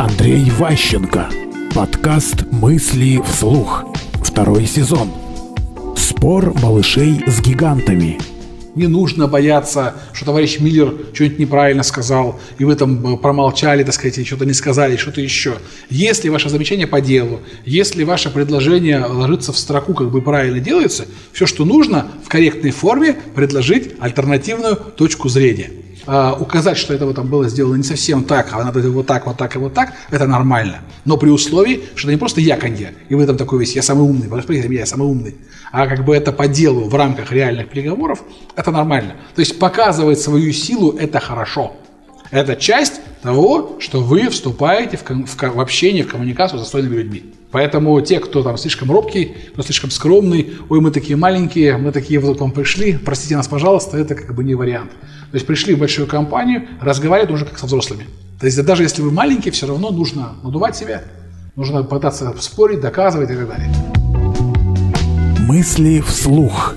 Андрей Ващенко. Подкаст «Мысли вслух». Второй сезон. Спор малышей с гигантами. Не нужно бояться, что товарищ Миллер что-нибудь неправильно сказал, и вы там э, промолчали, так сказать, что-то не сказали, что-то еще. Если ваше замечание по делу, если ваше предложение ложится в строку, как бы правильно делается, все, что нужно, в корректной форме предложить альтернативную точку зрения. А, указать, что это там было сделано не совсем так, а надо вот так, вот так и вот так, это нормально. Но при условии, что это не просто яконье, и вы там такой весь, я самый умный, посмотрите меня, я самый умный, а как бы это по делу в рамках реальных переговоров, это нормально. То есть показывать свою силу – это хорошо. Это часть того, что вы вступаете в, в, в общение, в коммуникацию с достойными людьми. Поэтому те, кто там слишком робкий, кто слишком скромный, ой, мы такие маленькие, мы такие вот к вам пришли, простите нас, пожалуйста, это как бы не вариант. То есть пришли в большую компанию, разговаривать уже как со взрослыми. То есть даже если вы маленький, все равно нужно надувать себя, нужно пытаться спорить, доказывать и так далее. Мысли вслух.